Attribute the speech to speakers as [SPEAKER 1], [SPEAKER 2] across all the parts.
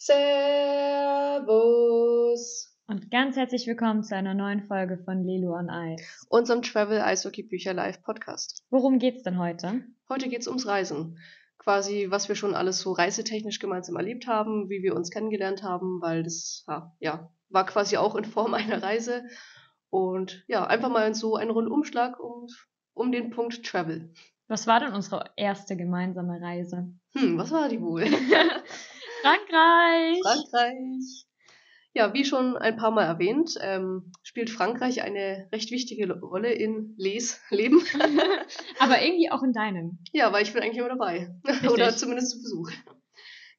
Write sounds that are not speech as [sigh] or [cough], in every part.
[SPEAKER 1] Servus.
[SPEAKER 2] Und ganz herzlich willkommen zu einer neuen Folge von Lelu on Ice.
[SPEAKER 1] Unserem Travel Eishockey Bücher Live Podcast.
[SPEAKER 2] Worum geht's denn heute?
[SPEAKER 1] Heute geht's ums Reisen. Quasi, was wir schon alles so reisetechnisch gemeinsam erlebt haben, wie wir uns kennengelernt haben, weil das ja, war quasi auch in Form einer Reise. Und ja, einfach mal so ein Rundumschlag um, um den Punkt Travel.
[SPEAKER 2] Was war denn unsere erste gemeinsame Reise?
[SPEAKER 1] Hm, was war die wohl? [laughs]
[SPEAKER 2] Frankreich!
[SPEAKER 1] Frankreich! Ja, wie schon ein paar Mal erwähnt, ähm, spielt Frankreich eine recht wichtige Rolle in Les Leben. [laughs]
[SPEAKER 2] Aber irgendwie auch in deinem.
[SPEAKER 1] Ja, weil ich bin eigentlich immer dabei. Oder zumindest zu Besuch.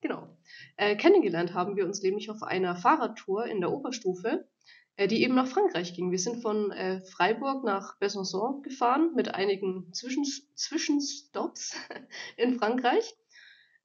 [SPEAKER 1] Genau. Äh, kennengelernt haben wir uns nämlich auf einer Fahrradtour in der Oberstufe, äh, die eben nach Frankreich ging. Wir sind von äh, Freiburg nach Besançon gefahren mit einigen Zwischen Zwischenstops [laughs] in Frankreich.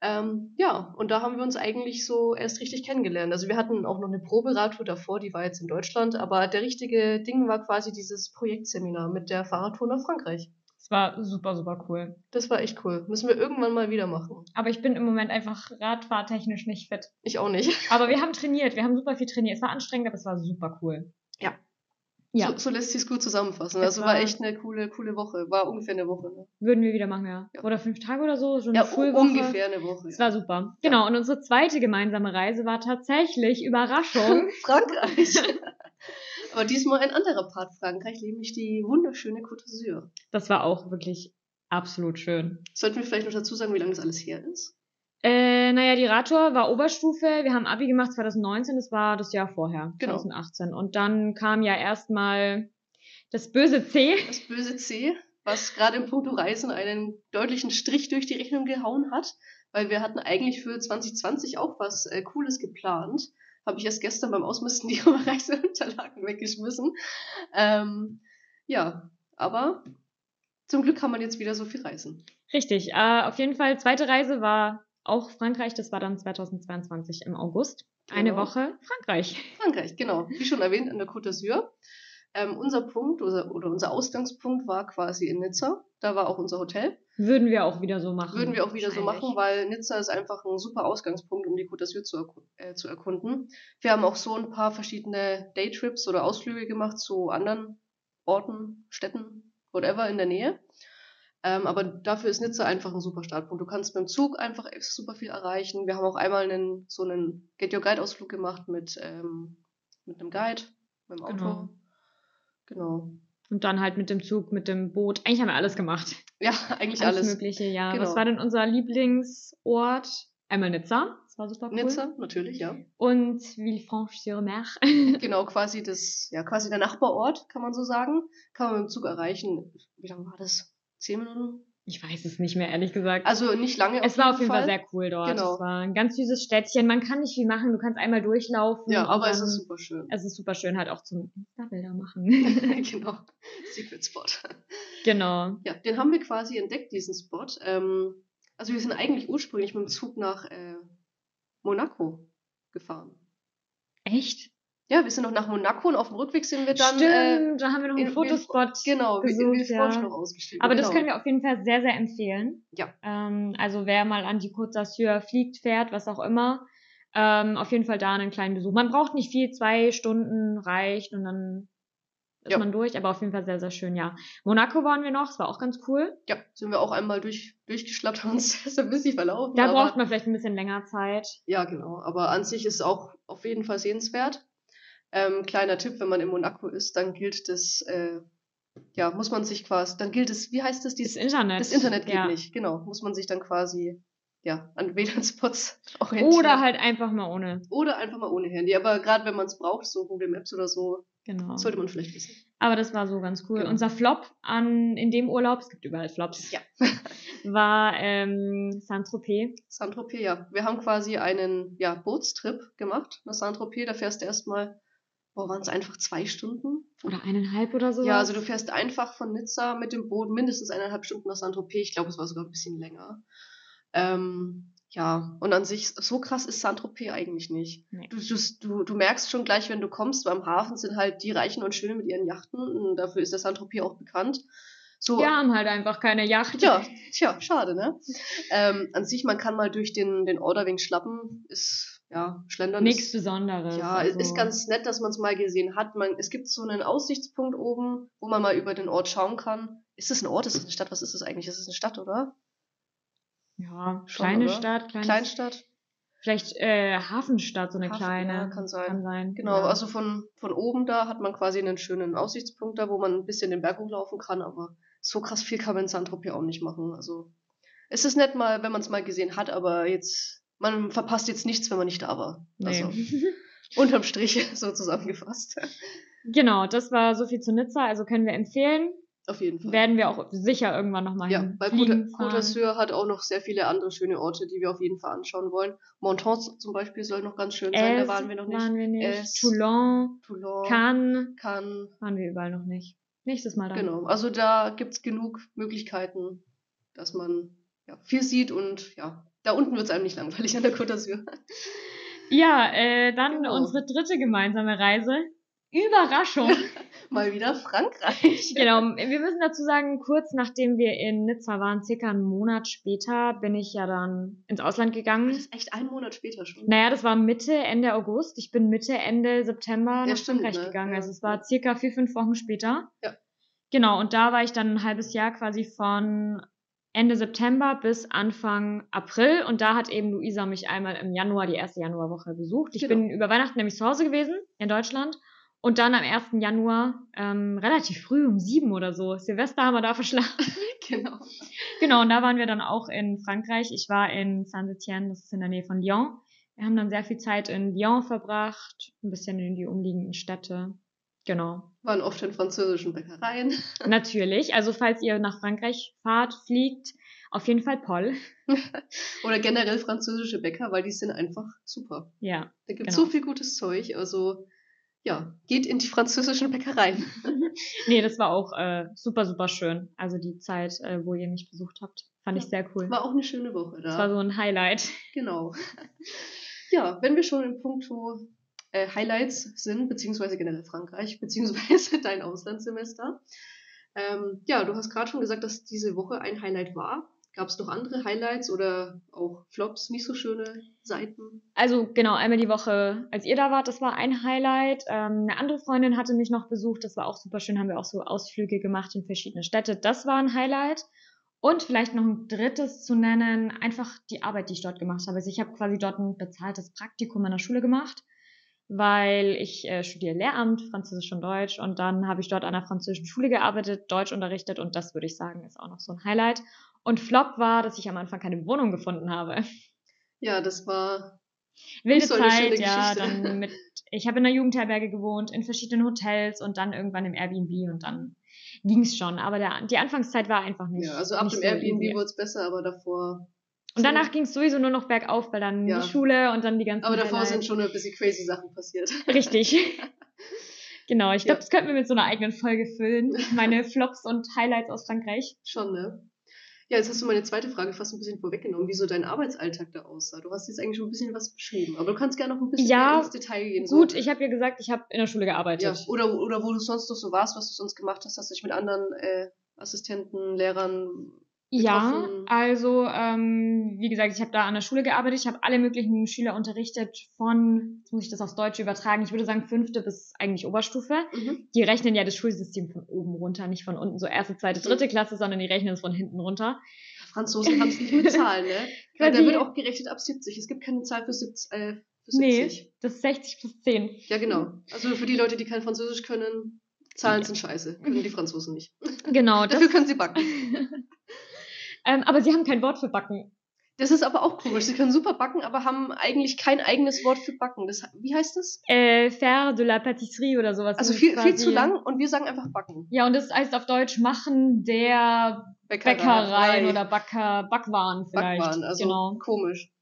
[SPEAKER 1] Ähm, ja, und da haben wir uns eigentlich so erst richtig kennengelernt. Also wir hatten auch noch eine Proberadtour davor, die war jetzt in Deutschland, aber der richtige Ding war quasi dieses Projektseminar mit der Fahrradtour nach Frankreich.
[SPEAKER 2] Es war super, super cool.
[SPEAKER 1] Das war echt cool. Müssen wir irgendwann mal wieder machen.
[SPEAKER 2] Aber ich bin im Moment einfach radfahrtechnisch nicht fit.
[SPEAKER 1] Ich auch nicht.
[SPEAKER 2] Aber wir [laughs] haben trainiert, wir haben super viel trainiert. Es war anstrengend, aber es war super cool.
[SPEAKER 1] Ja, ja. So, so lässt sich es gut zusammenfassen. Das also war, war, echt eine coole, coole Woche. War ungefähr eine Woche. Ne?
[SPEAKER 2] Würden wir wieder machen, ja. ja. Oder fünf Tage oder so.
[SPEAKER 1] Eine ja, Schulwoche. ungefähr eine Woche.
[SPEAKER 2] Es ja. war super. Genau. Und unsere zweite gemeinsame Reise war tatsächlich Überraschung. [laughs]
[SPEAKER 1] Frankreich. [laughs] Aber diesmal ein anderer Part Frankreich, nämlich die wunderschöne Côte d'Azur.
[SPEAKER 2] Das war auch wirklich absolut schön.
[SPEAKER 1] Sollten wir vielleicht noch dazu sagen, wie lange das alles her ist?
[SPEAKER 2] Äh, naja, die Radtour war Oberstufe. Wir haben Abi gemacht 2019, das war das Jahr vorher, genau. 2018. Und dann kam ja erstmal das böse C.
[SPEAKER 1] Das böse C, was gerade im Punkto Reisen einen deutlichen Strich durch die Rechnung gehauen hat, weil wir hatten eigentlich für 2020 auch was äh, Cooles geplant. Habe ich erst gestern beim Ausmisten die [laughs] Reiseunterlagen weggeschmissen. Ähm, ja, aber zum Glück kann man jetzt wieder so viel reisen.
[SPEAKER 2] Richtig. Äh, auf jeden Fall, zweite Reise war auch Frankreich, das war dann 2022 im August. Genau. Eine Woche Frankreich.
[SPEAKER 1] Frankreich, genau. Wie schon erwähnt, an der Côte d'Azur. Ähm, unser Punkt oder, oder unser Ausgangspunkt war quasi in Nizza. Da war auch unser Hotel.
[SPEAKER 2] Würden wir auch wieder so machen.
[SPEAKER 1] Würden wir auch wieder so machen, weil Nizza ist einfach ein super Ausgangspunkt, um die Côte d'Azur zu, erku äh, zu erkunden. Wir haben auch so ein paar verschiedene Daytrips oder Ausflüge gemacht zu anderen Orten, Städten, whatever in der Nähe. Ähm, aber dafür ist Nizza einfach ein super Startpunkt. Du kannst mit dem Zug einfach super viel erreichen. Wir haben auch einmal einen, so einen Get Your Guide Ausflug gemacht mit, ähm, mit einem Guide, mit dem Auto.
[SPEAKER 2] Genau.
[SPEAKER 1] genau.
[SPEAKER 2] Und dann halt mit dem Zug, mit dem Boot. Eigentlich haben wir alles gemacht.
[SPEAKER 1] Ja, [laughs] eigentlich alles.
[SPEAKER 2] Alles Mögliche, ja. Genau. Was war denn unser Lieblingsort? Einmal Nizza. Das war super cool.
[SPEAKER 1] Nizza, natürlich, ja.
[SPEAKER 2] Und Villefranche-sur-Mer. [laughs]
[SPEAKER 1] genau, quasi das, ja, quasi der Nachbarort, kann man so sagen. Kann man mit dem Zug erreichen. Wie lange war das? Zehn Minuten?
[SPEAKER 2] Ich weiß es nicht mehr, ehrlich gesagt.
[SPEAKER 1] Also nicht lange.
[SPEAKER 2] Es war auf jeden Fall. Fall sehr cool dort. Genau. Es war ein ganz süßes Städtchen. Man kann nicht viel machen. Du kannst einmal durchlaufen.
[SPEAKER 1] Ja, aber es ist super schön.
[SPEAKER 2] Es ist super schön, halt auch zum Insta-Bilder machen. [laughs] [laughs]
[SPEAKER 1] genau. Secret Spot.
[SPEAKER 2] Genau.
[SPEAKER 1] Ja, den haben wir quasi entdeckt, diesen Spot. Ähm, also wir sind eigentlich ursprünglich mit dem Zug nach äh, Monaco gefahren.
[SPEAKER 2] Echt?
[SPEAKER 1] Ja, wir sind noch nach Monaco und auf dem Rückweg sind wir dann.
[SPEAKER 2] Stimmt, äh, da haben wir noch einen in, Fotospot.
[SPEAKER 1] Genau, gesucht, in Villefranche ja. noch ausgestellt.
[SPEAKER 2] Aber
[SPEAKER 1] genau.
[SPEAKER 2] das können wir auf jeden Fall sehr, sehr empfehlen.
[SPEAKER 1] Ja.
[SPEAKER 2] Ähm, also wer mal an die Côte d'Azur fliegt, fährt, was auch immer, ähm, auf jeden Fall da einen kleinen Besuch. Man braucht nicht viel, zwei Stunden reicht und dann ist ja. man durch, aber auf jeden Fall sehr, sehr schön, ja. Monaco waren wir noch, es war auch ganz cool.
[SPEAKER 1] Ja, sind wir auch einmal durch, durchgeschlappt, [laughs] haben uns das ein bisschen verlaufen.
[SPEAKER 2] Da braucht man vielleicht ein bisschen länger Zeit.
[SPEAKER 1] Ja, genau. Aber an sich ist es auch auf jeden Fall sehenswert. Ähm, kleiner Tipp, wenn man in Monaco ist, dann gilt das, äh, ja, muss man sich quasi, dann gilt es, wie heißt das?
[SPEAKER 2] Dieses, das Internet.
[SPEAKER 1] Das Internet geht ja. nicht, genau. Muss man sich dann quasi, ja, an [laughs] WLAN-Spots orientieren.
[SPEAKER 2] Oder halt einfach mal ohne.
[SPEAKER 1] Oder einfach mal ohne Handy. Aber gerade wenn man es braucht, so Google Maps oder so, genau. sollte man vielleicht wissen.
[SPEAKER 2] Aber das war so ganz cool. Genau. Unser Flop an, in dem Urlaub, es gibt überall Flops,
[SPEAKER 1] ja. [laughs]
[SPEAKER 2] war ähm, Saint-Tropez.
[SPEAKER 1] Saint-Tropez, ja. Wir haben quasi einen ja, Bootstrip gemacht nach Saint-Tropez. Da fährst du erstmal boah, waren es einfach zwei Stunden?
[SPEAKER 2] Oder eineinhalb oder so?
[SPEAKER 1] Ja, also du fährst einfach von Nizza mit dem Boot mindestens eineinhalb Stunden nach Saint-Tropez. Ich glaube, es war sogar ein bisschen länger. Ähm, ja, und an sich, so krass ist Saint-Tropez eigentlich nicht. Nee. Du, du, du merkst schon gleich, wenn du kommst, beim Hafen sind halt die Reichen und Schönen mit ihren Yachten. Und dafür ist der Saint-Tropez auch bekannt.
[SPEAKER 2] So, Wir haben halt einfach keine Yacht.
[SPEAKER 1] Ja, tja, schade, ne? ähm, an sich, man kann mal durch den, den Orderwing schlappen, ist ja, Schlendern
[SPEAKER 2] Nichts
[SPEAKER 1] ist,
[SPEAKER 2] Besonderes.
[SPEAKER 1] ja,
[SPEAKER 2] also.
[SPEAKER 1] ist ganz nett, dass man es mal gesehen hat. Man, es gibt so einen Aussichtspunkt oben, wo man mal über den Ort schauen kann. Ist das ein Ort? Ist das eine Stadt? Was ist das eigentlich? Ist das eine Stadt, oder?
[SPEAKER 2] Ja,
[SPEAKER 1] Schon,
[SPEAKER 2] kleine
[SPEAKER 1] oder?
[SPEAKER 2] Stadt, kleines,
[SPEAKER 1] Kleinstadt?
[SPEAKER 2] Vielleicht äh, Hafenstadt, so eine
[SPEAKER 1] Hafen,
[SPEAKER 2] kleine.
[SPEAKER 1] ja, kann sein.
[SPEAKER 2] Kann sein.
[SPEAKER 1] Genau,
[SPEAKER 2] ja.
[SPEAKER 1] also von, von oben da hat man quasi einen schönen Aussichtspunkt da, wo man ein bisschen den Berg hochlaufen kann, aber so krass viel kann man in ja auch nicht machen. Also es ist nett mal, wenn man es mal gesehen hat, aber jetzt, man verpasst jetzt nichts, wenn man nicht da war.
[SPEAKER 2] Nee.
[SPEAKER 1] Also [laughs] unterm Strich [laughs] so zusammengefasst.
[SPEAKER 2] genau, das war so viel zu Nizza, also können wir empfehlen.
[SPEAKER 1] Auf jeden Fall.
[SPEAKER 2] Werden wir auch sicher irgendwann nochmal
[SPEAKER 1] ja,
[SPEAKER 2] hin.
[SPEAKER 1] weil
[SPEAKER 2] fliegen,
[SPEAKER 1] Côte d'Azur hat auch noch sehr viele andere schöne Orte, die wir auf jeden Fall anschauen wollen. Monton zum Beispiel soll noch ganz schön sein, da
[SPEAKER 2] Es
[SPEAKER 1] waren wir noch nicht.
[SPEAKER 2] Waren wir nicht.
[SPEAKER 1] Es-
[SPEAKER 2] Toulon,
[SPEAKER 1] Toulon,
[SPEAKER 2] Cannes
[SPEAKER 1] Cannes,
[SPEAKER 2] waren wir überall noch nicht. Nächstes Mal dann.
[SPEAKER 1] Genau, also da gibt's genug Möglichkeiten, dass man ja, viel sieht und ja, da unten wird's einem nicht langweilig an der Côte d'Azur.
[SPEAKER 2] Ja, äh, dann
[SPEAKER 1] Genau.
[SPEAKER 2] unsere dritte gemeinsame Reise. Überraschung. [laughs]
[SPEAKER 1] Mal wieder Frankreich.
[SPEAKER 2] genau, wir müssen dazu sagen, kurz nachdem wir in Nizza waren, circa einen Monat später, bin ich ja dann ins Ausland gegangen.
[SPEAKER 1] Das ist echt einen Monat später schon.
[SPEAKER 2] Naja, das war Mitte, Ende August. Ich bin Mitte, Ende September nach
[SPEAKER 1] stimmt,
[SPEAKER 2] Frankreich
[SPEAKER 1] ne?
[SPEAKER 2] gegangen.
[SPEAKER 1] Ja,
[SPEAKER 2] Also es war
[SPEAKER 1] ja.
[SPEAKER 2] circa vier, fünf Wochen später.
[SPEAKER 1] Ja.
[SPEAKER 2] Genau, und da war ich dann ein halbes Jahr quasi von Ende September bis Anfang April. Und da hat eben Luisa mich einmal im Januar, die erste Januarwoche besucht. Ich
[SPEAKER 1] Genau.
[SPEAKER 2] bin über Weihnachten nämlich zu Hause gewesen in Deutschland. Und dann am 1. Januar, ähm, relativ früh, um sieben oder so. Silvester haben wir da verschlafen. [laughs]
[SPEAKER 1] Genau.
[SPEAKER 2] Genau, und da waren wir dann auch in Frankreich. Ich war in Saint-Étienne, das ist in der Nähe von Lyon. Wir haben dann sehr viel Zeit in Lyon verbracht, ein bisschen in die umliegenden Städte. Genau.
[SPEAKER 1] Waren oft in französischen Bäckereien. [laughs]
[SPEAKER 2] Natürlich, also falls ihr nach Frankreich fahrt, fliegt, auf jeden Fall Paul. [laughs]
[SPEAKER 1] Oder generell französische Bäcker, weil die sind einfach super.
[SPEAKER 2] Ja.
[SPEAKER 1] Da gibt's
[SPEAKER 2] Genau.
[SPEAKER 1] so viel gutes Zeug. Also ja, geht in die französischen Bäckereien. [laughs]
[SPEAKER 2] Nee, das war auch äh, super, super schön. Also die Zeit, äh, wo ihr mich besucht habt, fand ich
[SPEAKER 1] Ja.
[SPEAKER 2] sehr cool.
[SPEAKER 1] War auch eine schöne Woche da.
[SPEAKER 2] Das war so ein Highlight.
[SPEAKER 1] Genau. Ja, wenn wir schon in puncto äh, Highlights sind, beziehungsweise generell Frankreich, [laughs] beziehungsweise dein Auslandssemester. Ähm, ja, du hast gerade schon gesagt, dass diese Woche ein Highlight war. Gab es noch andere Highlights oder auch Flops, nicht so schöne Seiten?
[SPEAKER 2] Also genau, einmal die Woche, als ihr da wart, das war ein Highlight. Ähm, eine andere Freundin hatte mich noch besucht, das war auch super schön, haben wir auch so Ausflüge gemacht in verschiedene Städte. Das war ein Highlight. Und vielleicht noch ein drittes zu nennen, einfach die Arbeit, die ich dort gemacht habe. Also ich habe quasi dort ein bezahltes Praktikum an der Schule gemacht, weil ich äh, studiere Lehramt, Französisch und Deutsch und dann habe ich dort an einer französischen Schule gearbeitet, Deutsch unterrichtet und das würde ich sagen, ist auch noch so ein Highlight. Und Flop war, dass ich am Anfang keine Wohnung gefunden habe.
[SPEAKER 1] Ja, das war
[SPEAKER 2] wilde
[SPEAKER 1] so
[SPEAKER 2] Zeit, ja, dann mit, [laughs] ich habe in einer Jugendherberge gewohnt, in verschiedenen Hotels und dann irgendwann im Airbnb und dann ging's schon. Aber der, die Anfangszeit war einfach nicht.
[SPEAKER 1] ja, also ab dem
[SPEAKER 2] so
[SPEAKER 1] Airbnb wurde es besser, aber davor.
[SPEAKER 2] Und danach ging's sowieso nur noch bergauf, weil dann
[SPEAKER 1] Ja.
[SPEAKER 2] die Schule und dann die ganzen
[SPEAKER 1] Aber davor
[SPEAKER 2] Highlights.
[SPEAKER 1] sind schon ein bisschen crazy Sachen passiert.
[SPEAKER 2] Richtig. [laughs] genau, ich glaube,
[SPEAKER 1] Ja.
[SPEAKER 2] das könnten wir mit so einer eigenen Folge füllen. Meine [laughs] Flops und Highlights aus Frankreich.
[SPEAKER 1] Schon, ne? Ja, jetzt hast du meine zweite Frage fast ein bisschen vorweggenommen, wie so dein Arbeitsalltag da aussah. Du hast jetzt eigentlich schon ein bisschen was beschrieben, aber du kannst gerne noch ein bisschen
[SPEAKER 2] Ja,
[SPEAKER 1] ins Detail gehen.
[SPEAKER 2] Gut,
[SPEAKER 1] so.
[SPEAKER 2] ich habe ja gesagt, ich habe in der Schule gearbeitet.
[SPEAKER 1] Ja, oder, oder wo du sonst noch so warst, was du sonst gemacht hast, hast du dich mit anderen äh, Assistenten, Lehrern.
[SPEAKER 2] Ja, also ähm, wie gesagt, ich habe da an der Schule gearbeitet, ich habe alle möglichen Schüler unterrichtet von, jetzt muss ich das aufs Deutsche übertragen, ich würde sagen fünfte bis eigentlich Oberstufe.
[SPEAKER 1] Mhm.
[SPEAKER 2] Die rechnen ja das Schulsystem von oben runter, nicht von unten, so erste, zweite, dritte Klasse, sondern die rechnen es von hinten runter.
[SPEAKER 1] Franzosen haben es nicht mit Zahlen, ne? [laughs]
[SPEAKER 2] Weil
[SPEAKER 1] da wird auch gerechnet ab 70. Es gibt keine Zahl für, 70, äh, für
[SPEAKER 2] Nee,
[SPEAKER 1] 70.
[SPEAKER 2] das ist 60 plus 10.
[SPEAKER 1] Ja, genau. Also für die Leute, die kein Französisch können, Zahlen sind scheiße. Können die Franzosen nicht.
[SPEAKER 2] Genau, [laughs]
[SPEAKER 1] Dafür können sie backen. [laughs]
[SPEAKER 2] ähm, aber sie haben kein Wort für Backen.
[SPEAKER 1] Das ist aber auch komisch. Sie können super backen, aber haben eigentlich kein eigenes Wort für backen. Das, wie heißt das?
[SPEAKER 2] Äh, faire de la pâtisserie oder sowas.
[SPEAKER 1] Also viel, viel zu lang und wir sagen einfach backen.
[SPEAKER 2] Ja, und das heißt auf Deutsch machen der Bäckereien oder Backer, Backwaren vielleicht.
[SPEAKER 1] Backwaren. Also
[SPEAKER 2] genau.
[SPEAKER 1] komisch.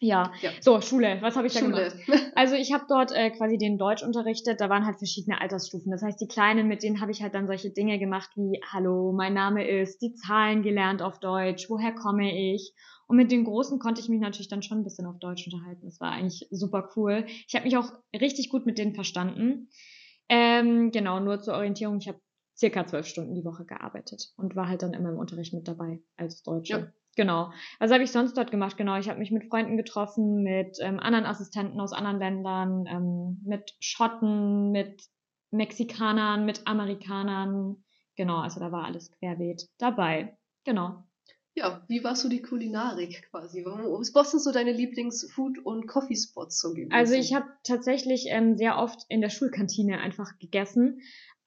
[SPEAKER 2] Ja.
[SPEAKER 1] Ja.
[SPEAKER 2] So, Schule. Was habe ich da
[SPEAKER 1] Schule.
[SPEAKER 2] gemacht? Also ich habe dort äh, quasi den Deutsch unterrichtet. Da waren halt verschiedene Altersstufen. Das heißt, die Kleinen, mit denen habe ich halt dann solche Dinge gemacht wie Hallo, mein Name ist, die Zahlen gelernt auf Deutsch, woher komme ich? Und mit den Großen konnte ich mich natürlich dann schon ein bisschen auf Deutsch unterhalten. Das war eigentlich super cool. Ich habe mich auch richtig gut mit denen verstanden. Ähm, genau, nur zur Orientierung. Ich habe circa zwölf Stunden die Woche gearbeitet und war halt dann immer im Unterricht mit dabei als Deutsche.
[SPEAKER 1] Ja.
[SPEAKER 2] Genau. Was habe ich sonst dort gemacht? Genau, ich habe mich mit Freunden getroffen, mit ähm, anderen Assistenten aus anderen Ländern, ähm, mit Schotten, mit Mexikanern, mit Amerikanern. Genau, also da war alles querbeet dabei. Genau.
[SPEAKER 1] Ja, wie war so die Kulinarik quasi? Was sind so deine Lieblings-Food- und Coffee-Spots so
[SPEAKER 2] gewesen? Also ich habe tatsächlich ähm, sehr oft in der Schulkantine einfach gegessen.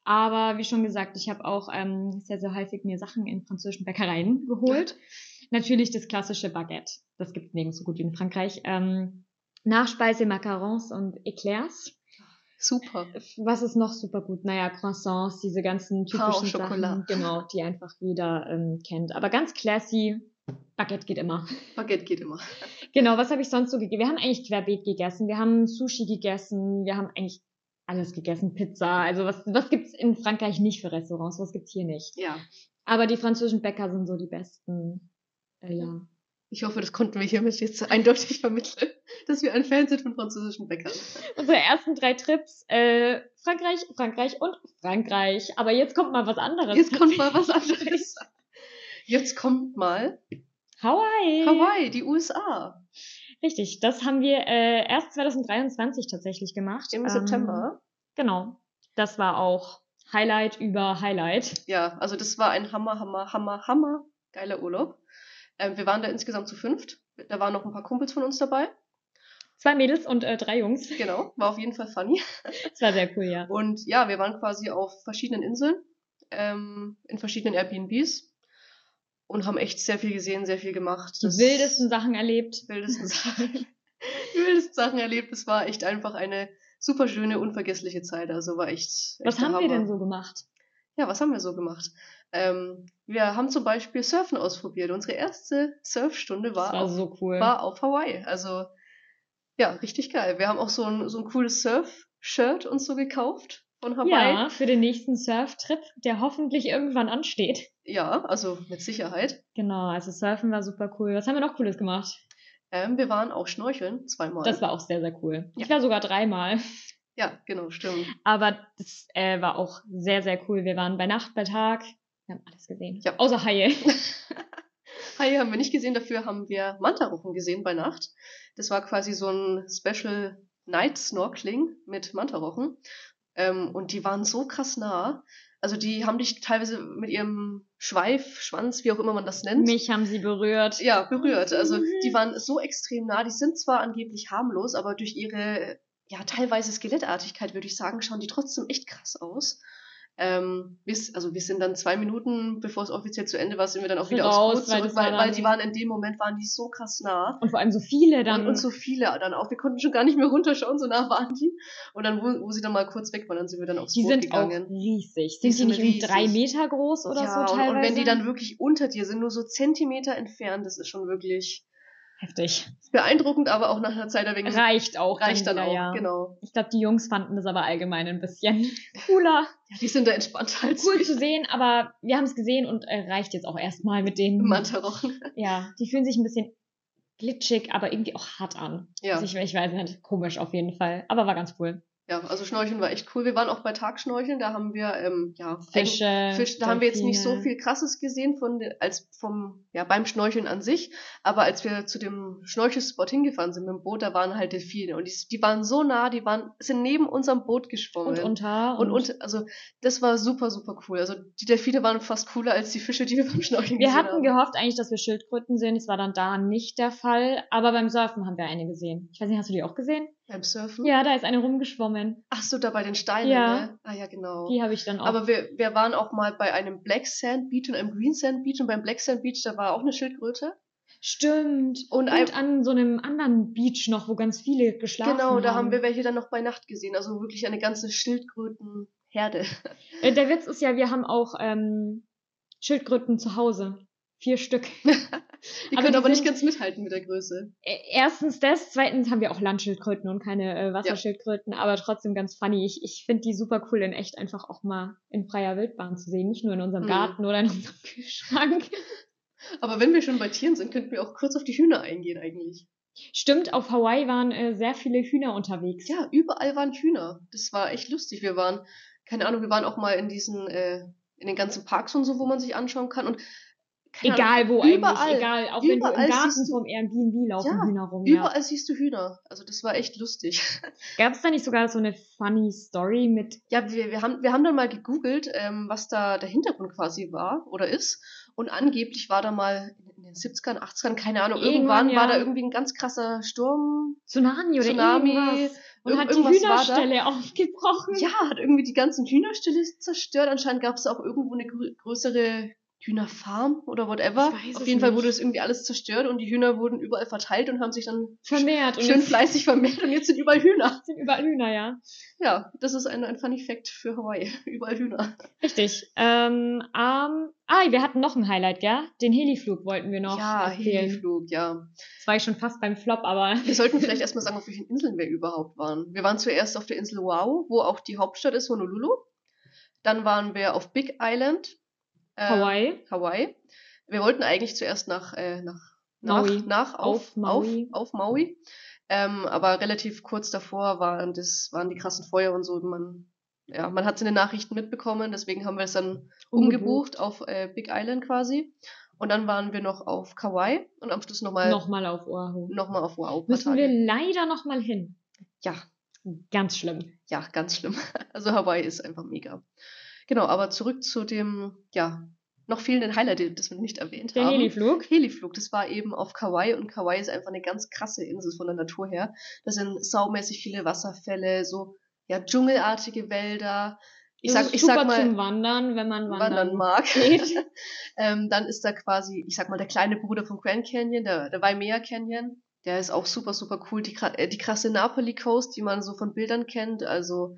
[SPEAKER 2] Aber wie schon gesagt, ich habe auch ähm, sehr, sehr häufig mir Sachen in französischen Bäckereien geholt. Natürlich das klassische Baguette. Das gibt es nirgends so gut wie in Frankreich. Ähm, Nachspeise, Macarons und Eclairs.
[SPEAKER 1] Super.
[SPEAKER 2] Was ist noch super gut? Naja, Croissants, diese ganzen typischen Sachen, genau, die einfach jeder ähm, kennt. Aber ganz classy, Baguette geht immer.
[SPEAKER 1] Baguette geht immer. [laughs]
[SPEAKER 2] Genau, was habe ich sonst so gegessen? Wir haben eigentlich querbeet gegessen. Wir haben Sushi gegessen. Wir haben eigentlich alles gegessen. Pizza. Also was, was gibt's in Frankreich nicht für Restaurants? Was gibt's hier nicht?
[SPEAKER 1] Ja.
[SPEAKER 2] Aber die französischen Bäcker sind so die besten. Äh, ja.
[SPEAKER 1] Ich hoffe, das konnten wir hiermit jetzt [laughs] eindeutig vermitteln, dass wir ein Fan sind von französischen Bäckern. [laughs]
[SPEAKER 2] Unsere ersten drei Trips, äh, Frankreich, Frankreich und Frankreich. Aber jetzt kommt mal was anderes.
[SPEAKER 1] Jetzt kommt mal was [laughs] anderes. Jetzt kommt mal
[SPEAKER 2] Hawaii.
[SPEAKER 1] Hawaii, die USA.
[SPEAKER 2] Richtig, das haben wir äh, erst 2023 tatsächlich gemacht.
[SPEAKER 1] Im ähm, September.
[SPEAKER 2] Genau. Das war auch Highlight über Highlight.
[SPEAKER 1] Ja, also das war ein Hammer, Hammer, Hammer, Hammer geiler Urlaub. Ähm, wir waren da insgesamt zu fünft. Da waren noch ein paar Kumpels von uns dabei.
[SPEAKER 2] Zwei Mädels und äh, drei Jungs. [laughs]
[SPEAKER 1] Genau, war auf jeden Fall funny.
[SPEAKER 2] Das war sehr cool, ja.
[SPEAKER 1] Und ja, wir waren quasi auf verschiedenen Inseln, ähm, in verschiedenen Airbnbs und haben echt sehr viel gesehen, sehr viel gemacht.
[SPEAKER 2] Die wildesten Sachen erlebt.
[SPEAKER 1] Wildesten [laughs] Sachen. die wildesten Sachen erlebt. Es war echt einfach eine super schöne, unvergessliche Zeit. Also war echt. echt
[SPEAKER 2] Was haben Hammer. wir denn so gemacht?
[SPEAKER 1] Ja, was haben wir so gemacht? Ähm, wir haben zum Beispiel Surfen ausprobiert. Unsere erste Surfstunde war,
[SPEAKER 2] war, so cool.
[SPEAKER 1] war auf Hawaii. Also ja, richtig geil. Wir haben auch so ein, so ein cooles Surf-Shirt uns so gekauft von Hawaii.
[SPEAKER 2] Ja, für den nächsten Surftrip, der hoffentlich irgendwann ansteht.
[SPEAKER 1] Ja, also mit Sicherheit.
[SPEAKER 2] Genau, also Surfen war super cool. Was haben wir noch Cooles gemacht?
[SPEAKER 1] Ähm, wir waren auch schnorcheln, zweimal.
[SPEAKER 2] Das war auch sehr, sehr cool. Ja. Ich war sogar dreimal.
[SPEAKER 1] Ja, genau, stimmt.
[SPEAKER 2] Aber das äh, war auch sehr, sehr cool. Wir waren bei Nacht, bei Tag. Wir haben alles gesehen. Ja. Außer Haie. [laughs]
[SPEAKER 1] Haie haben wir nicht gesehen, dafür haben wir Mantarochen gesehen bei Nacht. Das war quasi so ein Special Night Snorkeling mit Mantarochen. Ähm, und die waren so krass nah. Also die haben dich teilweise mit ihrem Schweif, Schwanz, wie auch immer man das nennt.
[SPEAKER 2] Mich haben sie berührt.
[SPEAKER 1] Ja, berührt. Also die waren so extrem nah. Die sind zwar angeblich harmlos, aber durch ihre ja teilweise Skelettartigkeit würde ich sagen, schauen die trotzdem echt krass aus. Ähm, bis, also wir sind dann zwei Minuten, bevor es offiziell zu Ende war, sind wir dann auch wieder Raus, aufs Boot zurück, weil, weil, die waren in dem Moment, waren die so krass nah.
[SPEAKER 2] Und vor allem so viele dann.
[SPEAKER 1] Und, und so viele dann auch. Wir konnten schon gar nicht mehr runterschauen, so nah waren die. Und dann, wo, wo sie dann mal kurz weg waren, dann sind wir dann aufs
[SPEAKER 2] die
[SPEAKER 1] Boot
[SPEAKER 2] sind
[SPEAKER 1] gegangen.
[SPEAKER 2] Auch riesig. Sind die, sind nicht riesig. drei Meter groß oder ja, so teilweise?
[SPEAKER 1] Und, und wenn die dann wirklich unter dir sind, nur so Zentimeter entfernt, das ist schon wirklich
[SPEAKER 2] Heftig.
[SPEAKER 1] Beeindruckend, aber auch nach einer Zeit ein wenig.
[SPEAKER 2] Reicht auch.
[SPEAKER 1] Reicht dann,
[SPEAKER 2] dann
[SPEAKER 1] auch,
[SPEAKER 2] ja.
[SPEAKER 1] genau.
[SPEAKER 2] Ich glaube, die Jungs fanden das aber allgemein ein bisschen [laughs] cooler.
[SPEAKER 1] Ja, die sind da entspannter als
[SPEAKER 2] Cool zu sehen, aber wir haben es gesehen und äh, reicht jetzt auch erstmal mit den.
[SPEAKER 1] Mantarochen. [laughs]
[SPEAKER 2] Ja, die fühlen sich ein bisschen glitschig, aber irgendwie auch hart an.
[SPEAKER 1] Ja.
[SPEAKER 2] Also ich, ich weiß nicht, komisch auf jeden Fall. Aber war ganz cool.
[SPEAKER 1] Ja, also Schnorcheln war echt cool. Wir waren auch bei Tagschnorcheln, da haben wir ähm, ja
[SPEAKER 2] Fische,
[SPEAKER 1] Fisch, da haben wir jetzt nicht so viel krasses gesehen von als vom ja beim Schnorcheln an sich, aber als wir zu dem Schnorchelspot hingefahren sind mit dem Boot, da waren halt Delfine und die, die waren so nah, die waren sind neben unserem Boot geschwommen
[SPEAKER 2] und unter
[SPEAKER 1] und, und, und also das war super super cool. Also die Delfine waren fast cooler als die Fische, die wir beim Schnorcheln
[SPEAKER 2] wir
[SPEAKER 1] gesehen haben.
[SPEAKER 2] Wir hatten gehofft eigentlich, dass wir Schildkröten sehen, das war dann da nicht der Fall, aber beim Surfen haben wir eine gesehen. Ich weiß nicht, hast du die auch gesehen?
[SPEAKER 1] Beim Surfen?
[SPEAKER 2] Ja, da ist eine rumgeschwommen.
[SPEAKER 1] Ach so, da bei den Steinen,
[SPEAKER 2] ja.
[SPEAKER 1] ne? Ah ja, genau.
[SPEAKER 2] Die habe ich dann auch.
[SPEAKER 1] Aber wir, wir waren auch mal bei einem Black Sand Beach und einem Green Sand Beach und beim Black Sand Beach, da war auch eine Schildkröte.
[SPEAKER 2] Stimmt. Und, und an so einem anderen Beach noch, wo ganz viele geschlafen
[SPEAKER 1] genau,
[SPEAKER 2] haben.
[SPEAKER 1] Genau, da haben wir welche dann noch bei Nacht gesehen. Also wirklich eine ganze Schildkrötenherde.
[SPEAKER 2] Äh, der Witz ist ja, wir haben auch ähm, Schildkröten zu Hause. Vier Stück. [laughs]
[SPEAKER 1] die können aber nicht ganz mithalten mit der Größe.
[SPEAKER 2] E, erstens das, zweitens haben wir auch Landschildkröten und keine äh, Wasserschildkröten, ja. aber trotzdem ganz funny. Ich, ich finde die super cool, in echt einfach auch mal in freier Wildbahn zu sehen, nicht nur in unserem mhm. Garten oder in unserem [laughs] Kühlschrank.
[SPEAKER 1] Aber wenn wir schon bei Tieren sind, könnten wir auch kurz auf die Hühner eingehen eigentlich.
[SPEAKER 2] Stimmt, auf Hawaii waren äh, sehr viele Hühner unterwegs.
[SPEAKER 1] Ja, überall waren Hühner. Das war echt lustig. Wir waren, keine Ahnung, wir waren auch mal in diesen, äh, in den ganzen Parks und so, wo man sich anschauen kann. Und
[SPEAKER 2] egal wo überall, eigentlich, egal, auch wenn du im Garten vom Airbnb laufen ja, Hühner rum.
[SPEAKER 1] Überall ja. siehst du Hühner. Also das war echt lustig. [laughs]
[SPEAKER 2] Gab es da nicht sogar so eine funny Story mit?
[SPEAKER 1] Ja, wir, wir, haben, wir haben dann mal gegoogelt, ähm, was da der Hintergrund quasi war oder ist. Und angeblich war da mal in den 70ern, 80ern, keine Ahnung, irgendwann, irgendwann ja. war da irgendwie ein ganz krasser Sturm.
[SPEAKER 2] Tsunami oder Tsunami. Irgendwas. Und hat die Hühnerstelle aufgebrochen.
[SPEAKER 1] Ja, hat irgendwie die ganzen Hühnerstelle zerstört. Anscheinend gab es auch irgendwo eine größere Hühnerfarm oder whatever. Auf jeden Fall wurde das irgendwie alles zerstört und die Hühner wurden überall verteilt und haben sich dann
[SPEAKER 2] vermehrt
[SPEAKER 1] schön fleißig vermehrt und jetzt sind überall Hühner. [laughs]
[SPEAKER 2] Sind überall Hühner, ja.
[SPEAKER 1] Ja, das ist ein, ein Funny Fact für Hawaii. [laughs] überall Hühner.
[SPEAKER 2] Richtig. Ähm, um, ah, wir hatten noch ein Highlight, gell? Den Heliflug wollten wir noch.
[SPEAKER 1] Ja, erzählen. Heliflug, ja.
[SPEAKER 2] Das war ich schon fast beim Flop, aber. [laughs]
[SPEAKER 1] Wir sollten vielleicht erstmal sagen, auf welchen Inseln wir überhaupt waren. Wir waren zuerst auf der Insel Oahu, wo auch die Hauptstadt ist, Honolulu. Dann waren wir auf Big Island,
[SPEAKER 2] äh, Hawaii.
[SPEAKER 1] Hawaii. Wir wollten eigentlich zuerst nach, äh, nach, nach, Maui. nach auf, auf Maui. Auf, auf Maui. Ähm, aber relativ kurz davor waren, das, waren die krassen Feuer und so. Man, ja, man hat es in den Nachrichten mitbekommen, deswegen haben wir es dann umgebucht, umgebucht auf äh, Big Island quasi. Und dann waren wir noch auf Kauai und am Schluss nochmal.
[SPEAKER 2] Nochmal auf Oahu.
[SPEAKER 1] Nochmal auf Oahu.
[SPEAKER 2] Müssen wir leider nochmal hin.
[SPEAKER 1] Ja.
[SPEAKER 2] Ganz schlimm.
[SPEAKER 1] Ja, ganz schlimm. [laughs] Also Hawaii ist einfach mega. Genau, aber zurück zu dem, ja, noch fehlenden Highlight, das wir nicht erwähnt
[SPEAKER 2] der
[SPEAKER 1] haben.
[SPEAKER 2] Der Heliflug.
[SPEAKER 1] Heliflug, das war eben auf Kauai und Kauai ist einfach eine ganz krasse Insel von der Natur her. Da sind saumäßig viele Wasserfälle, so ja dschungelartige Wälder.
[SPEAKER 2] Ich sag, ich sag mal, zum Wandern, wenn man wandern, wandern mag. [laughs]
[SPEAKER 1] ähm, dann ist da quasi, ich sag mal, der kleine Bruder vom Grand Canyon, der, der Waimea Canyon. Der ist auch super, super cool. Die, äh, die krasse Napoli Coast, die man so von Bildern kennt. Also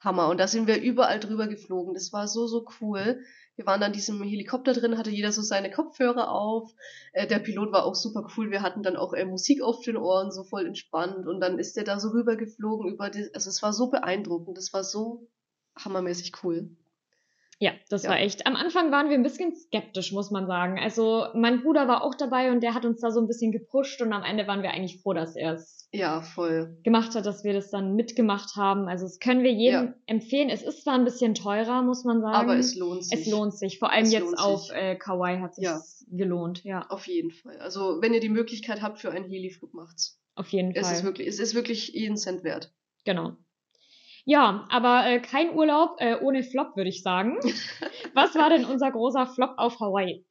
[SPEAKER 1] Hammer. Und da sind wir überall drüber geflogen. Das war so, so cool. Wir waren an diesem Helikopter drin, hatte jeder so seine Kopfhörer auf. Äh, der Pilot war auch super cool. Wir hatten dann auch äh, Musik auf den Ohren, so voll entspannt. Und dann ist der da so rüber geflogen über die, also es war so beeindruckend. Das war so hammermäßig cool.
[SPEAKER 2] Ja, das ja. war echt. Am Anfang waren wir ein bisschen skeptisch, muss man sagen. Also mein Bruder war auch dabei und der hat uns da so ein bisschen gepusht und am Ende waren wir eigentlich froh, dass er es
[SPEAKER 1] ja, voll.
[SPEAKER 2] gemacht hat, dass wir das dann mitgemacht haben. Also das können wir jedem ja. empfehlen. Es ist zwar ein bisschen teurer, muss man sagen.
[SPEAKER 1] Aber es lohnt sich.
[SPEAKER 2] Es lohnt sich. Vor allem es jetzt auf äh, Kauai hat sich ja. gelohnt, ja.
[SPEAKER 1] Auf jeden Fall. Also wenn ihr die Möglichkeit habt für einen Heliflug, macht's.
[SPEAKER 2] Auf jeden
[SPEAKER 1] es
[SPEAKER 2] Fall.
[SPEAKER 1] Ist wirklich, es ist wirklich jeden Cent wert.
[SPEAKER 2] Genau. Ja, aber äh, kein Urlaub äh, ohne Flop, würde ich sagen. [laughs] Was war denn unser großer Flop auf Hawaii?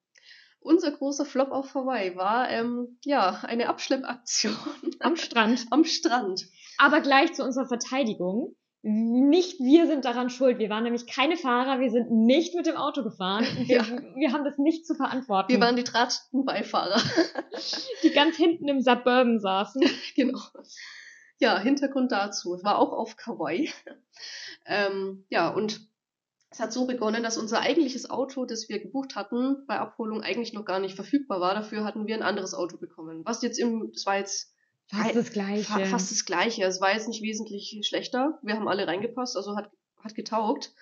[SPEAKER 1] Unser großer Flop auf Hawaii war ähm, ja eine Abschleppaktion
[SPEAKER 2] am Strand.
[SPEAKER 1] am Strand.
[SPEAKER 2] Aber gleich zu unserer Verteidigung. Nicht wir sind daran schuld. Wir waren nämlich keine Fahrer, wir sind nicht mit dem Auto gefahren. [laughs] Wir, ja. wir haben das nicht zu verantworten.
[SPEAKER 1] Wir waren die tratschenden Beifahrer.
[SPEAKER 2] Die ganz hinten im Suburban saßen. [laughs]
[SPEAKER 1] Genau. Ja, Hintergrund dazu. Es war auch auf Kauai. [laughs] ähm, ja, und es hat so begonnen, dass unser eigentliches Auto, das wir gebucht hatten, bei Abholung eigentlich noch gar nicht verfügbar war. Dafür hatten wir ein anderes Auto bekommen. Was jetzt im, das war jetzt
[SPEAKER 2] fast das gleiche.
[SPEAKER 1] Fast das gleiche. Es war jetzt nicht wesentlich schlechter. Wir haben alle reingepasst, also hat, hat getaugt.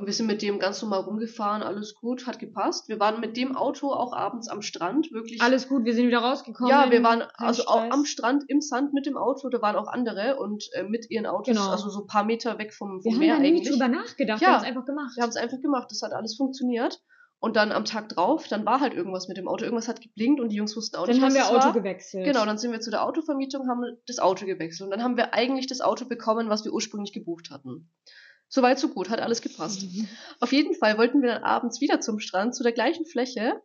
[SPEAKER 1] Wir sind mit dem ganz normal rumgefahren, alles gut, hat gepasst. Wir waren mit dem Auto auch abends am Strand, wirklich.
[SPEAKER 2] Alles gut, wir sind wieder rausgekommen.
[SPEAKER 1] Ja, wir waren also auch am Strand im Sand mit dem Auto, da waren auch andere und äh, mit ihren Autos, genau. also so ein paar Meter weg vom, vom
[SPEAKER 2] wir
[SPEAKER 1] Meer
[SPEAKER 2] haben da
[SPEAKER 1] eigentlich.
[SPEAKER 2] drüber nachgedacht, ja, wir haben es einfach gemacht.
[SPEAKER 1] Wir haben es einfach gemacht, das hat alles funktioniert. Und dann am Tag drauf, dann war halt irgendwas mit dem Auto, irgendwas hat geblinkt und die Jungs wussten auch
[SPEAKER 2] dann
[SPEAKER 1] nicht,
[SPEAKER 2] was
[SPEAKER 1] Dann
[SPEAKER 2] haben wir Auto
[SPEAKER 1] war.
[SPEAKER 2] gewechselt.
[SPEAKER 1] Genau, dann sind wir zu der Autovermietung, haben das Auto gewechselt und dann haben wir eigentlich das Auto bekommen, was wir ursprünglich gebucht hatten. Soweit, so gut, hat alles gepasst. Mhm. Auf jeden Fall wollten wir dann abends wieder zum Strand, zu der gleichen Fläche.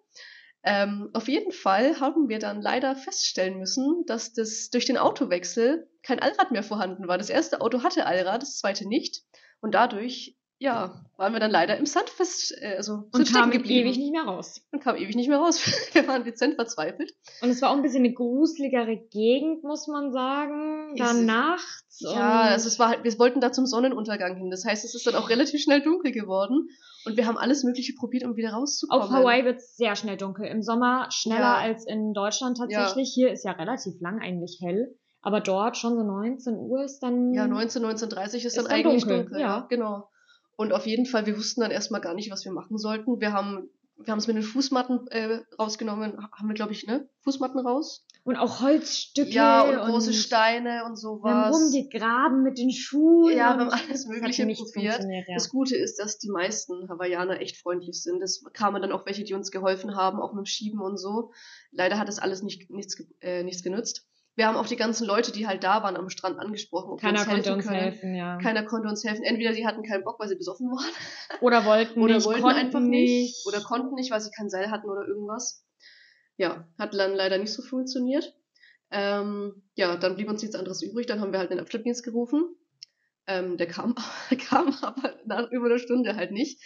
[SPEAKER 1] Ähm, auf jeden Fall haben wir dann leider feststellen müssen, dass das durch den Autowechsel kein Allrad mehr vorhanden war. Das erste Auto hatte Allrad, das zweite nicht. Und dadurch ja, waren wir dann leider im Sand fest, äh, also
[SPEAKER 2] und kamen ewig nicht mehr raus.
[SPEAKER 1] Und kamen ewig nicht mehr raus. [laughs] wir waren dezent verzweifelt.
[SPEAKER 2] Und es war auch ein bisschen eine gruseligere Gegend, muss man sagen. Da nachts.
[SPEAKER 1] Ja, also es war halt, wir wollten da zum Sonnenuntergang hin. Das heißt, es ist dann auch relativ schnell dunkel geworden. Und wir haben alles Mögliche probiert, um wieder rauszukommen.
[SPEAKER 2] Auf Hawaii wird es sehr schnell dunkel. Im Sommer schneller ja. als in Deutschland tatsächlich. Ja. Hier ist ja relativ lang eigentlich hell. Aber dort schon so 19 Uhr ist dann.
[SPEAKER 1] Ja, 19, 19.30 ist, ist dann, dann eigentlich dunkel. dunkel ja, genau. Und auf jeden Fall, wir wussten dann erstmal gar nicht, was wir machen sollten. Wir haben wir haben es mit den Fußmatten äh, rausgenommen, haben wir, glaube ich, ne? Fußmatten raus.
[SPEAKER 2] Und auch Holzstücke.
[SPEAKER 1] Ja, und, und große Steine und sowas. Wir
[SPEAKER 2] haben rumgegraben mit den Schuhen.
[SPEAKER 1] Ja, wir haben alles Mögliche probiert. Ja. Das Gute ist, dass die meisten Hawaiianer echt freundlich sind. Es kamen dann auch welche, die uns geholfen haben, auch mit dem Schieben und so. Leider hat das alles nicht, nichts, äh, nichts genützt. Wir haben auch die ganzen Leute, die halt da waren am Strand angesprochen.
[SPEAKER 2] Ob Keiner uns konnte uns können. helfen, ja.
[SPEAKER 1] Keiner konnte uns helfen. Entweder sie hatten keinen Bock, weil sie besoffen waren.
[SPEAKER 2] Oder wollten
[SPEAKER 1] oder
[SPEAKER 2] nicht,
[SPEAKER 1] wollten einfach nicht. Oder konnten nicht, weil sie kein Seil hatten oder irgendwas. Ja, hat dann leider nicht so funktioniert. Ähm, ja, dann blieb uns nichts anderes übrig. Dann haben wir halt den Abschleppdienst gerufen. Ähm, der kam, [laughs] kam aber nach über einer Stunde halt nicht.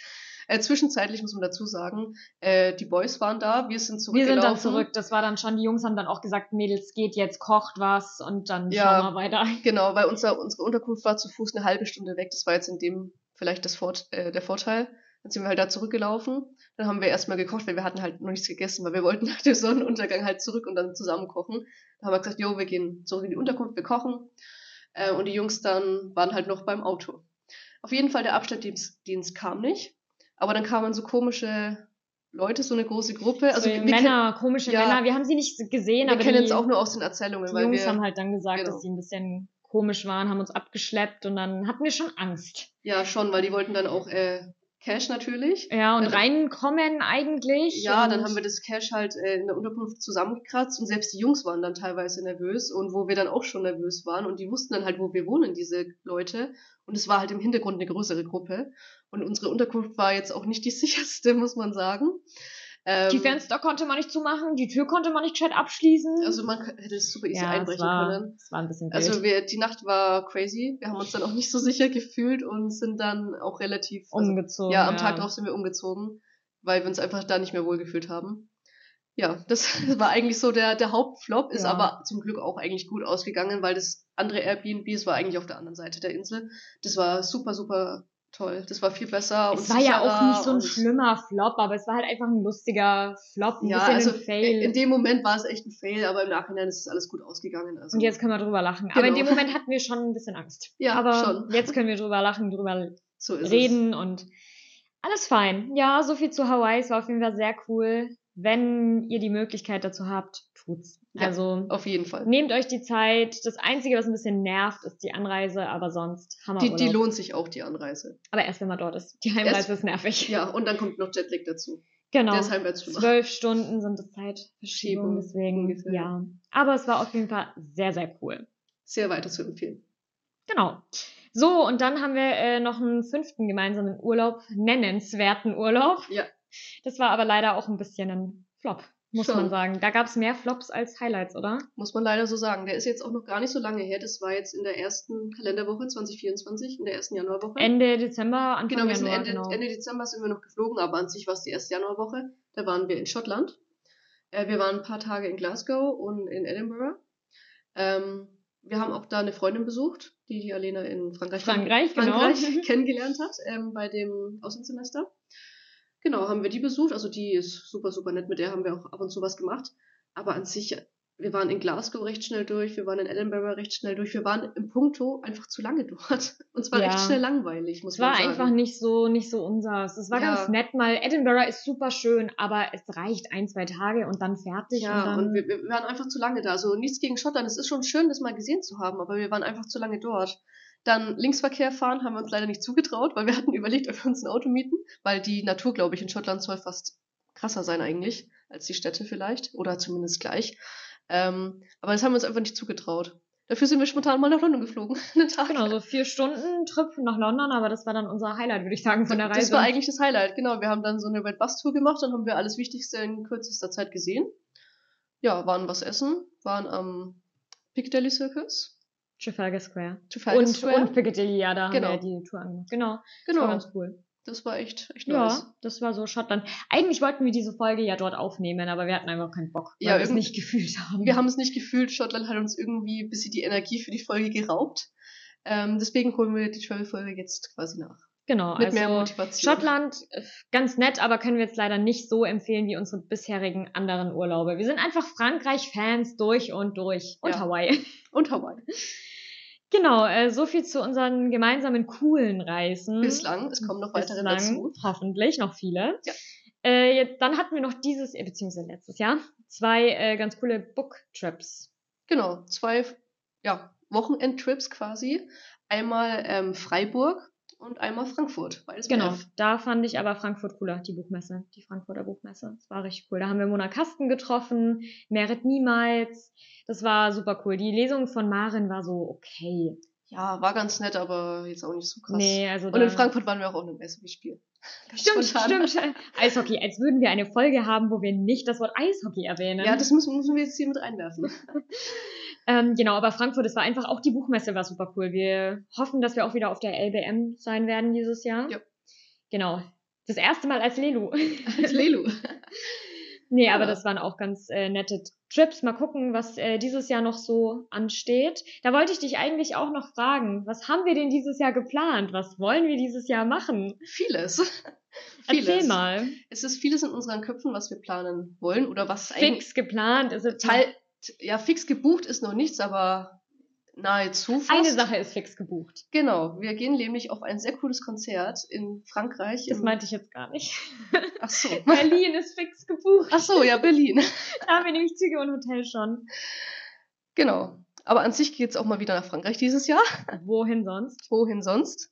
[SPEAKER 1] Äh, zwischenzeitlich muss man dazu sagen, äh, die Boys waren da, wir sind zurückgelaufen. Wir sind dann
[SPEAKER 2] zurück, das war dann schon, die Jungs haben dann auch gesagt, Mädels, geht jetzt, kocht was und dann ja, schauen wir weiter.
[SPEAKER 1] Genau, weil unser, unsere Unterkunft war zu Fuß eine halbe Stunde weg, das war jetzt in dem vielleicht das Fort, äh, der Vorteil. Dann sind wir halt da zurückgelaufen. Dann haben wir erstmal gekocht, weil wir hatten halt noch nichts gegessen, weil wir wollten [laughs] nach dem Sonnenuntergang halt zurück und dann zusammen kochen. Dann haben wir gesagt, jo, wir gehen zurück in die Unterkunft, wir kochen. Äh, und die Jungs dann waren halt noch beim Auto. Auf jeden Fall, der Abstelldienst kam nicht. Aber dann kamen so komische Leute, so eine große Gruppe.
[SPEAKER 2] Also so Männer, komische ja, Männer. Wir haben sie nicht gesehen,
[SPEAKER 1] wir aber kennen es auch nur aus den Erzählungen.
[SPEAKER 2] Die weil Jungs wir, haben halt dann gesagt, genau. dass sie ein bisschen komisch waren, haben uns abgeschleppt und dann hatten wir schon Angst.
[SPEAKER 1] Ja, schon, weil die wollten dann auch äh, Cash natürlich.
[SPEAKER 2] Ja, und also, reinkommen eigentlich.
[SPEAKER 1] Ja, dann haben wir das Cash halt äh, in der Unterkunft zusammengekratzt und selbst die Jungs waren dann teilweise nervös und wo wir dann auch schon nervös waren und die wussten dann halt, wo wir wohnen, diese Leute. Und es war halt im Hintergrund eine größere Gruppe. Und unsere Unterkunft war jetzt auch nicht die [laughs] sicherste, muss man sagen.
[SPEAKER 2] Ähm, die Fenster konnte man nicht zumachen, die Tür konnte man nicht gescheit abschließen.
[SPEAKER 1] Also man hätte es super easy ja, einbrechen
[SPEAKER 2] war,
[SPEAKER 1] können.
[SPEAKER 2] Es war ein bisschen
[SPEAKER 1] also wild. Also wir, die Nacht war crazy. Wir haben uns dann auch nicht so sicher gefühlt und sind dann auch relativ
[SPEAKER 2] also, umgezogen.
[SPEAKER 1] Ja, am Tag drauf sind wir umgezogen, weil wir uns einfach da nicht mehr wohl gefühlt haben. Ja, das [laughs] war eigentlich so der, der Hauptflop, ist ja. aber zum Glück auch eigentlich gut ausgegangen, weil das andere Airbnb, es war eigentlich auf der anderen Seite der Insel. Das war super, super toll. Das war viel besser.
[SPEAKER 2] Es war ja auch nicht so ein schlimmer Flop, aber es war halt einfach ein lustiger Flop, ein ja, bisschen also ein Fail.
[SPEAKER 1] In dem Moment war es echt ein Fail, aber im Nachhinein ist es alles gut ausgegangen. Also.
[SPEAKER 2] Und jetzt können wir drüber lachen. Genau. Aber in dem genau. Moment hatten wir schon ein bisschen Angst.
[SPEAKER 1] Ja,
[SPEAKER 2] aber
[SPEAKER 1] schon.
[SPEAKER 2] jetzt können wir drüber lachen, drüber so reden es. und alles fein. Ja, so viel zu Hawaii. Es war auf jeden Fall sehr cool. Wenn ihr die Möglichkeit dazu habt, tut's.
[SPEAKER 1] Ja, also auf jeden Fall.
[SPEAKER 2] Nehmt euch die Zeit. Das Einzige, was ein bisschen nervt, ist die Anreise, aber sonst
[SPEAKER 1] Hammer. Die, die lohnt sich auch, die Anreise.
[SPEAKER 2] Aber erst wenn man dort ist. Die Heimreise erst, ist nervig.
[SPEAKER 1] Ja, und dann kommt noch Jetlag dazu.
[SPEAKER 2] Genau. Zwölf Stunden sind das Zeitverschiebung, deswegen ungefähr. ja. Aber es war auf jeden Fall sehr, sehr cool.
[SPEAKER 1] Sehr weiter zu empfehlen.
[SPEAKER 2] Genau. So, und dann haben wir äh, noch einen fünften gemeinsamen Urlaub, nennenswerten Urlaub.
[SPEAKER 1] Ja.
[SPEAKER 2] Das war aber leider auch ein bisschen ein Flop muss Schon. man sagen. Da gab es mehr Flops als Highlights, oder?
[SPEAKER 1] Muss man leider so sagen. Der ist jetzt auch noch gar nicht so lange her. Das war jetzt in der ersten Kalenderwoche 2024, in der ersten Januarwoche.
[SPEAKER 2] Ende Dezember,
[SPEAKER 1] Anfang genau, wir sind Ende, genau. Ende Dezember sind wir noch geflogen, aber an sich war es die erste Januarwoche. Da waren wir in Schottland. Äh, wir waren ein paar Tage in Glasgow und in Edinburgh. Ähm, wir haben auch da eine Freundin besucht, die die Alena in Frankreich,
[SPEAKER 2] Frankreich,
[SPEAKER 1] genau. Frankreich [laughs] kennengelernt hat, ähm, bei dem Auslandssemester. Genau, haben wir die besucht. Also die ist super, super nett. Mit der haben wir auch ab und zu was gemacht. Aber an sich, wir waren in Glasgow recht schnell durch, wir waren in Edinburgh recht schnell durch, wir waren im Punkto einfach zu lange dort. [laughs] Und zwar ja. recht schnell langweilig, muss
[SPEAKER 2] es
[SPEAKER 1] man
[SPEAKER 2] sagen. Es war einfach nicht so, nicht so unseres. Es war ja. ganz nett mal. Edinburgh ist super schön, aber es reicht ein, zwei Tage und dann fertig.
[SPEAKER 1] Ja,
[SPEAKER 2] und, dann
[SPEAKER 1] und wir, wir waren einfach zu lange da. Also nichts gegen Schottland. Es ist schon schön, das mal gesehen zu haben, aber wir waren einfach zu lange dort. Dann Linksverkehr fahren haben wir uns leider nicht zugetraut, weil wir [laughs] hatten überlegt, ob wir uns ein Auto mieten, weil die Natur, glaube ich, in Schottland soll fast krasser sein eigentlich als die Städte vielleicht oder zumindest gleich. Ähm, aber das haben wir uns einfach nicht zugetraut. Dafür sind wir spontan mal nach London geflogen. [laughs]
[SPEAKER 2] genau, so vier Stunden Trip nach London, aber das war dann unser Highlight, würde ich sagen, von der Reise.
[SPEAKER 1] Das war eigentlich das Highlight, genau. Wir haben dann so eine Red Bus Tour gemacht, dann haben wir alles Wichtigste in kürzester Zeit gesehen. Ja, waren was essen, waren am Piccadilly Circus,
[SPEAKER 2] Trafalgar Square.
[SPEAKER 1] Trafalgar
[SPEAKER 2] und,
[SPEAKER 1] Square.
[SPEAKER 2] Und Piccadilly, ja, da genau. haben wir die Tour angemacht. Genau. Genau. Das war ganz cool.
[SPEAKER 1] Das war echt, echt
[SPEAKER 2] ja, nice. Ja, das war so Schottland. Eigentlich wollten wir diese Folge ja dort aufnehmen, aber wir hatten einfach keinen Bock, weil ja, wir es nicht gefühlt haben.
[SPEAKER 1] Wir haben es nicht gefühlt. Schottland hat uns irgendwie ein bisschen die Energie für die Folge geraubt. Ähm, deswegen holen wir die Travel-Folge jetzt quasi nach.
[SPEAKER 2] Genau,
[SPEAKER 1] Mit also mehr Motivation.
[SPEAKER 2] Schottland äh, ganz nett, aber können wir jetzt leider nicht so empfehlen wie unsere bisherigen anderen Urlaube. Wir sind einfach Frankreich-Fans durch und durch. Und ja. Hawaii.
[SPEAKER 1] Und Hawaii. [laughs]
[SPEAKER 2] Genau, äh, so viel zu unseren gemeinsamen coolen Reisen.
[SPEAKER 1] Bislang, es kommen noch weitere
[SPEAKER 2] Bislang,
[SPEAKER 1] dazu.
[SPEAKER 2] Hoffentlich, noch viele.
[SPEAKER 1] Ja.
[SPEAKER 2] Äh, dann hatten wir noch dieses, äh, beziehungsweise letztes Jahr, zwei äh, ganz coole Book-Trips.
[SPEAKER 1] Genau, zwei ja, Wochenend-Trips quasi. Einmal ähm, Freiburg und einmal Frankfurt.
[SPEAKER 2] Beides genau, da fand ich aber Frankfurt cooler, die Buchmesse, die Frankfurter Buchmesse. Das war richtig cool. Da haben wir Mona Kasten getroffen, Merit Niemals. Das war super cool. Die Lesung von Marin war so okay.
[SPEAKER 1] Ja, war ganz nett, aber jetzt auch nicht so krass. Nee, also und in Frankfurt waren wir auch auf einem Eishockey-Spiel.
[SPEAKER 2] Stimmt, spontan. stimmt. Eishockey, als würden wir eine Folge haben, wo wir nicht das Wort Eishockey erwähnen.
[SPEAKER 1] Ja, das müssen, müssen wir jetzt hier mit reinwerfen. [laughs]
[SPEAKER 2] ähm, genau, aber Frankfurt, es war einfach, auch die Buchmesse war super cool. Wir hoffen, dass wir auch wieder auf der LBM sein werden dieses Jahr. Ja. Genau. Das erste Mal als Lelu. [laughs]
[SPEAKER 1] Als Lelu. [laughs]
[SPEAKER 2] Nee, ja. aber das waren auch ganz äh, nette Trips. Mal gucken, was äh, dieses Jahr noch so ansteht. Da wollte ich dich eigentlich auch noch fragen, was haben wir denn dieses Jahr geplant? Was wollen wir dieses Jahr machen?
[SPEAKER 1] Vieles. [laughs]
[SPEAKER 2] vieles. Erzähl mal.
[SPEAKER 1] Es ist vieles in unseren Köpfen, was wir planen wollen oder was
[SPEAKER 2] fix eigentlich. Fix geplant ist.
[SPEAKER 1] Teil, ja, fix gebucht ist noch nichts, aber nahezu fast.
[SPEAKER 2] Eine Sache ist fix gebucht.
[SPEAKER 1] Genau, wir gehen nämlich auf ein sehr cooles Konzert in Frankreich.
[SPEAKER 2] Das meinte ich jetzt gar nicht.
[SPEAKER 1] Ach so. [laughs]
[SPEAKER 2] Berlin ist fix gebucht.
[SPEAKER 1] Ach so, ja, Berlin. [laughs]
[SPEAKER 2] da haben wir nämlich Züge und Hotel schon.
[SPEAKER 1] Genau. Aber an sich geht es auch mal wieder nach Frankreich dieses Jahr. [laughs]
[SPEAKER 2] Wohin sonst?
[SPEAKER 1] Wohin sonst?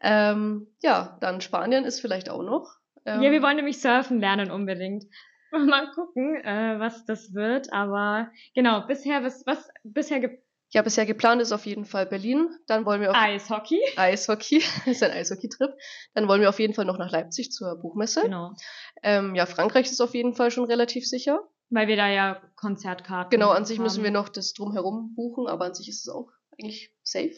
[SPEAKER 1] Ähm, ja, dann Spanien ist vielleicht auch noch.
[SPEAKER 2] Ähm, ja, wir wollen nämlich surfen lernen unbedingt. [laughs] Mal gucken, äh, was das wird. Aber genau, bisher, was, was bisher gibt
[SPEAKER 1] ja, bisher geplant ist auf jeden Fall Berlin. Dann wollen wir auf
[SPEAKER 2] Eishockey.
[SPEAKER 1] Eishockey, [laughs] ist ein Eishockey-Trip. Dann wollen wir auf jeden Fall noch nach Leipzig zur Buchmesse.
[SPEAKER 2] Genau.
[SPEAKER 1] Ähm, ja, Frankreich ist auf jeden Fall schon relativ sicher.
[SPEAKER 2] Weil wir da ja Konzertkarten
[SPEAKER 1] Genau, an sich haben. müssen wir noch das drumherum buchen, aber an sich ist es auch eigentlich safe,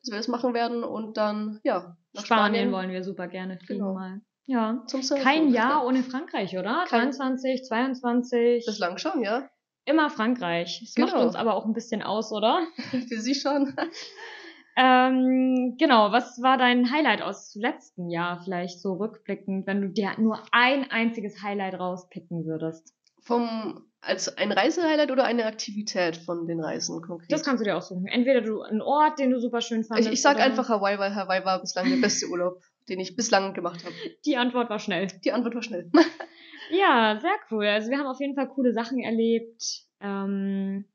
[SPEAKER 1] dass wir das machen werden. Und dann, ja,
[SPEAKER 2] nach Spanien, Spanien wollen wir super gerne genau. mal. Ja, Zum kein Jahr ohne Frankreich, oder? Kein 23, 22.
[SPEAKER 1] Bislang schon, ja.
[SPEAKER 2] Immer Frankreich. Das genau. macht uns aber auch ein bisschen aus, oder? [laughs]
[SPEAKER 1] Für Sie schon. [laughs]
[SPEAKER 2] ähm, genau, was war dein Highlight aus letzten Jahr vielleicht so rückblickend, wenn du dir nur ein einziges Highlight rauspicken würdest?
[SPEAKER 1] Vom als ein Reisehighlight oder eine Aktivität von den Reisen konkret?
[SPEAKER 2] Das kannst du dir aussuchen. Entweder du einen Ort, den du super schön fandest.
[SPEAKER 1] Ich, ich sag einfach Hawaii, weil Hawaii war bislang der beste Urlaub, den ich bislang gemacht habe.
[SPEAKER 2] Die Antwort war schnell.
[SPEAKER 1] Die Antwort war schnell. [laughs]
[SPEAKER 2] Ja, sehr cool. Also wir haben auf jeden Fall coole Sachen erlebt. Ähm,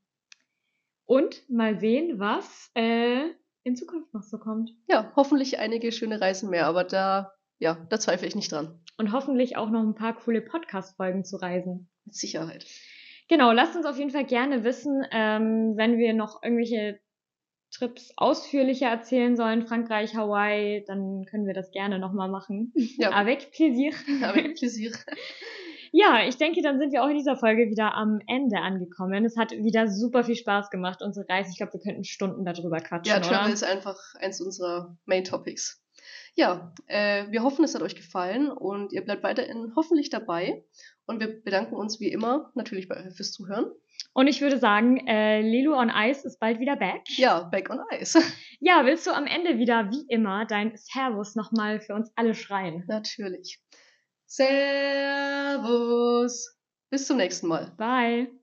[SPEAKER 2] und mal sehen, was äh, in Zukunft noch so kommt.
[SPEAKER 1] Ja, hoffentlich einige schöne Reisen mehr, aber da, ja, da zweifle ich nicht dran.
[SPEAKER 2] Und hoffentlich auch noch ein paar coole Podcast-Folgen zu reisen.
[SPEAKER 1] Mit Sicherheit.
[SPEAKER 2] Genau, lasst uns auf jeden Fall gerne wissen, ähm, wenn wir noch irgendwelche Trips ausführlicher erzählen sollen, Frankreich, Hawaii, dann können wir das gerne nochmal machen. Ja. [laughs] Avec plaisir. [laughs]
[SPEAKER 1] Avec plaisir.
[SPEAKER 2] Ja, ich denke, dann sind wir auch in dieser Folge wieder am Ende angekommen. Es hat wieder super viel Spaß gemacht, unsere Reise. Ich glaube, wir könnten Stunden darüber quatschen.
[SPEAKER 1] Ja, Travel oder? ist einfach eins unserer Main Topics. Ja, äh, wir hoffen, es hat euch gefallen und ihr bleibt weiterhin hoffentlich dabei. Und wir bedanken uns wie immer natürlich fürs Zuhören.
[SPEAKER 2] Und ich würde sagen, äh, Lilo on Ice ist bald wieder back.
[SPEAKER 1] Ja, back on Ice. [laughs]
[SPEAKER 2] ja, willst du am Ende wieder wie immer dein Servus nochmal für uns alle schreien?
[SPEAKER 1] Natürlich. Servus. Bis zum nächsten Mal.
[SPEAKER 2] Bye.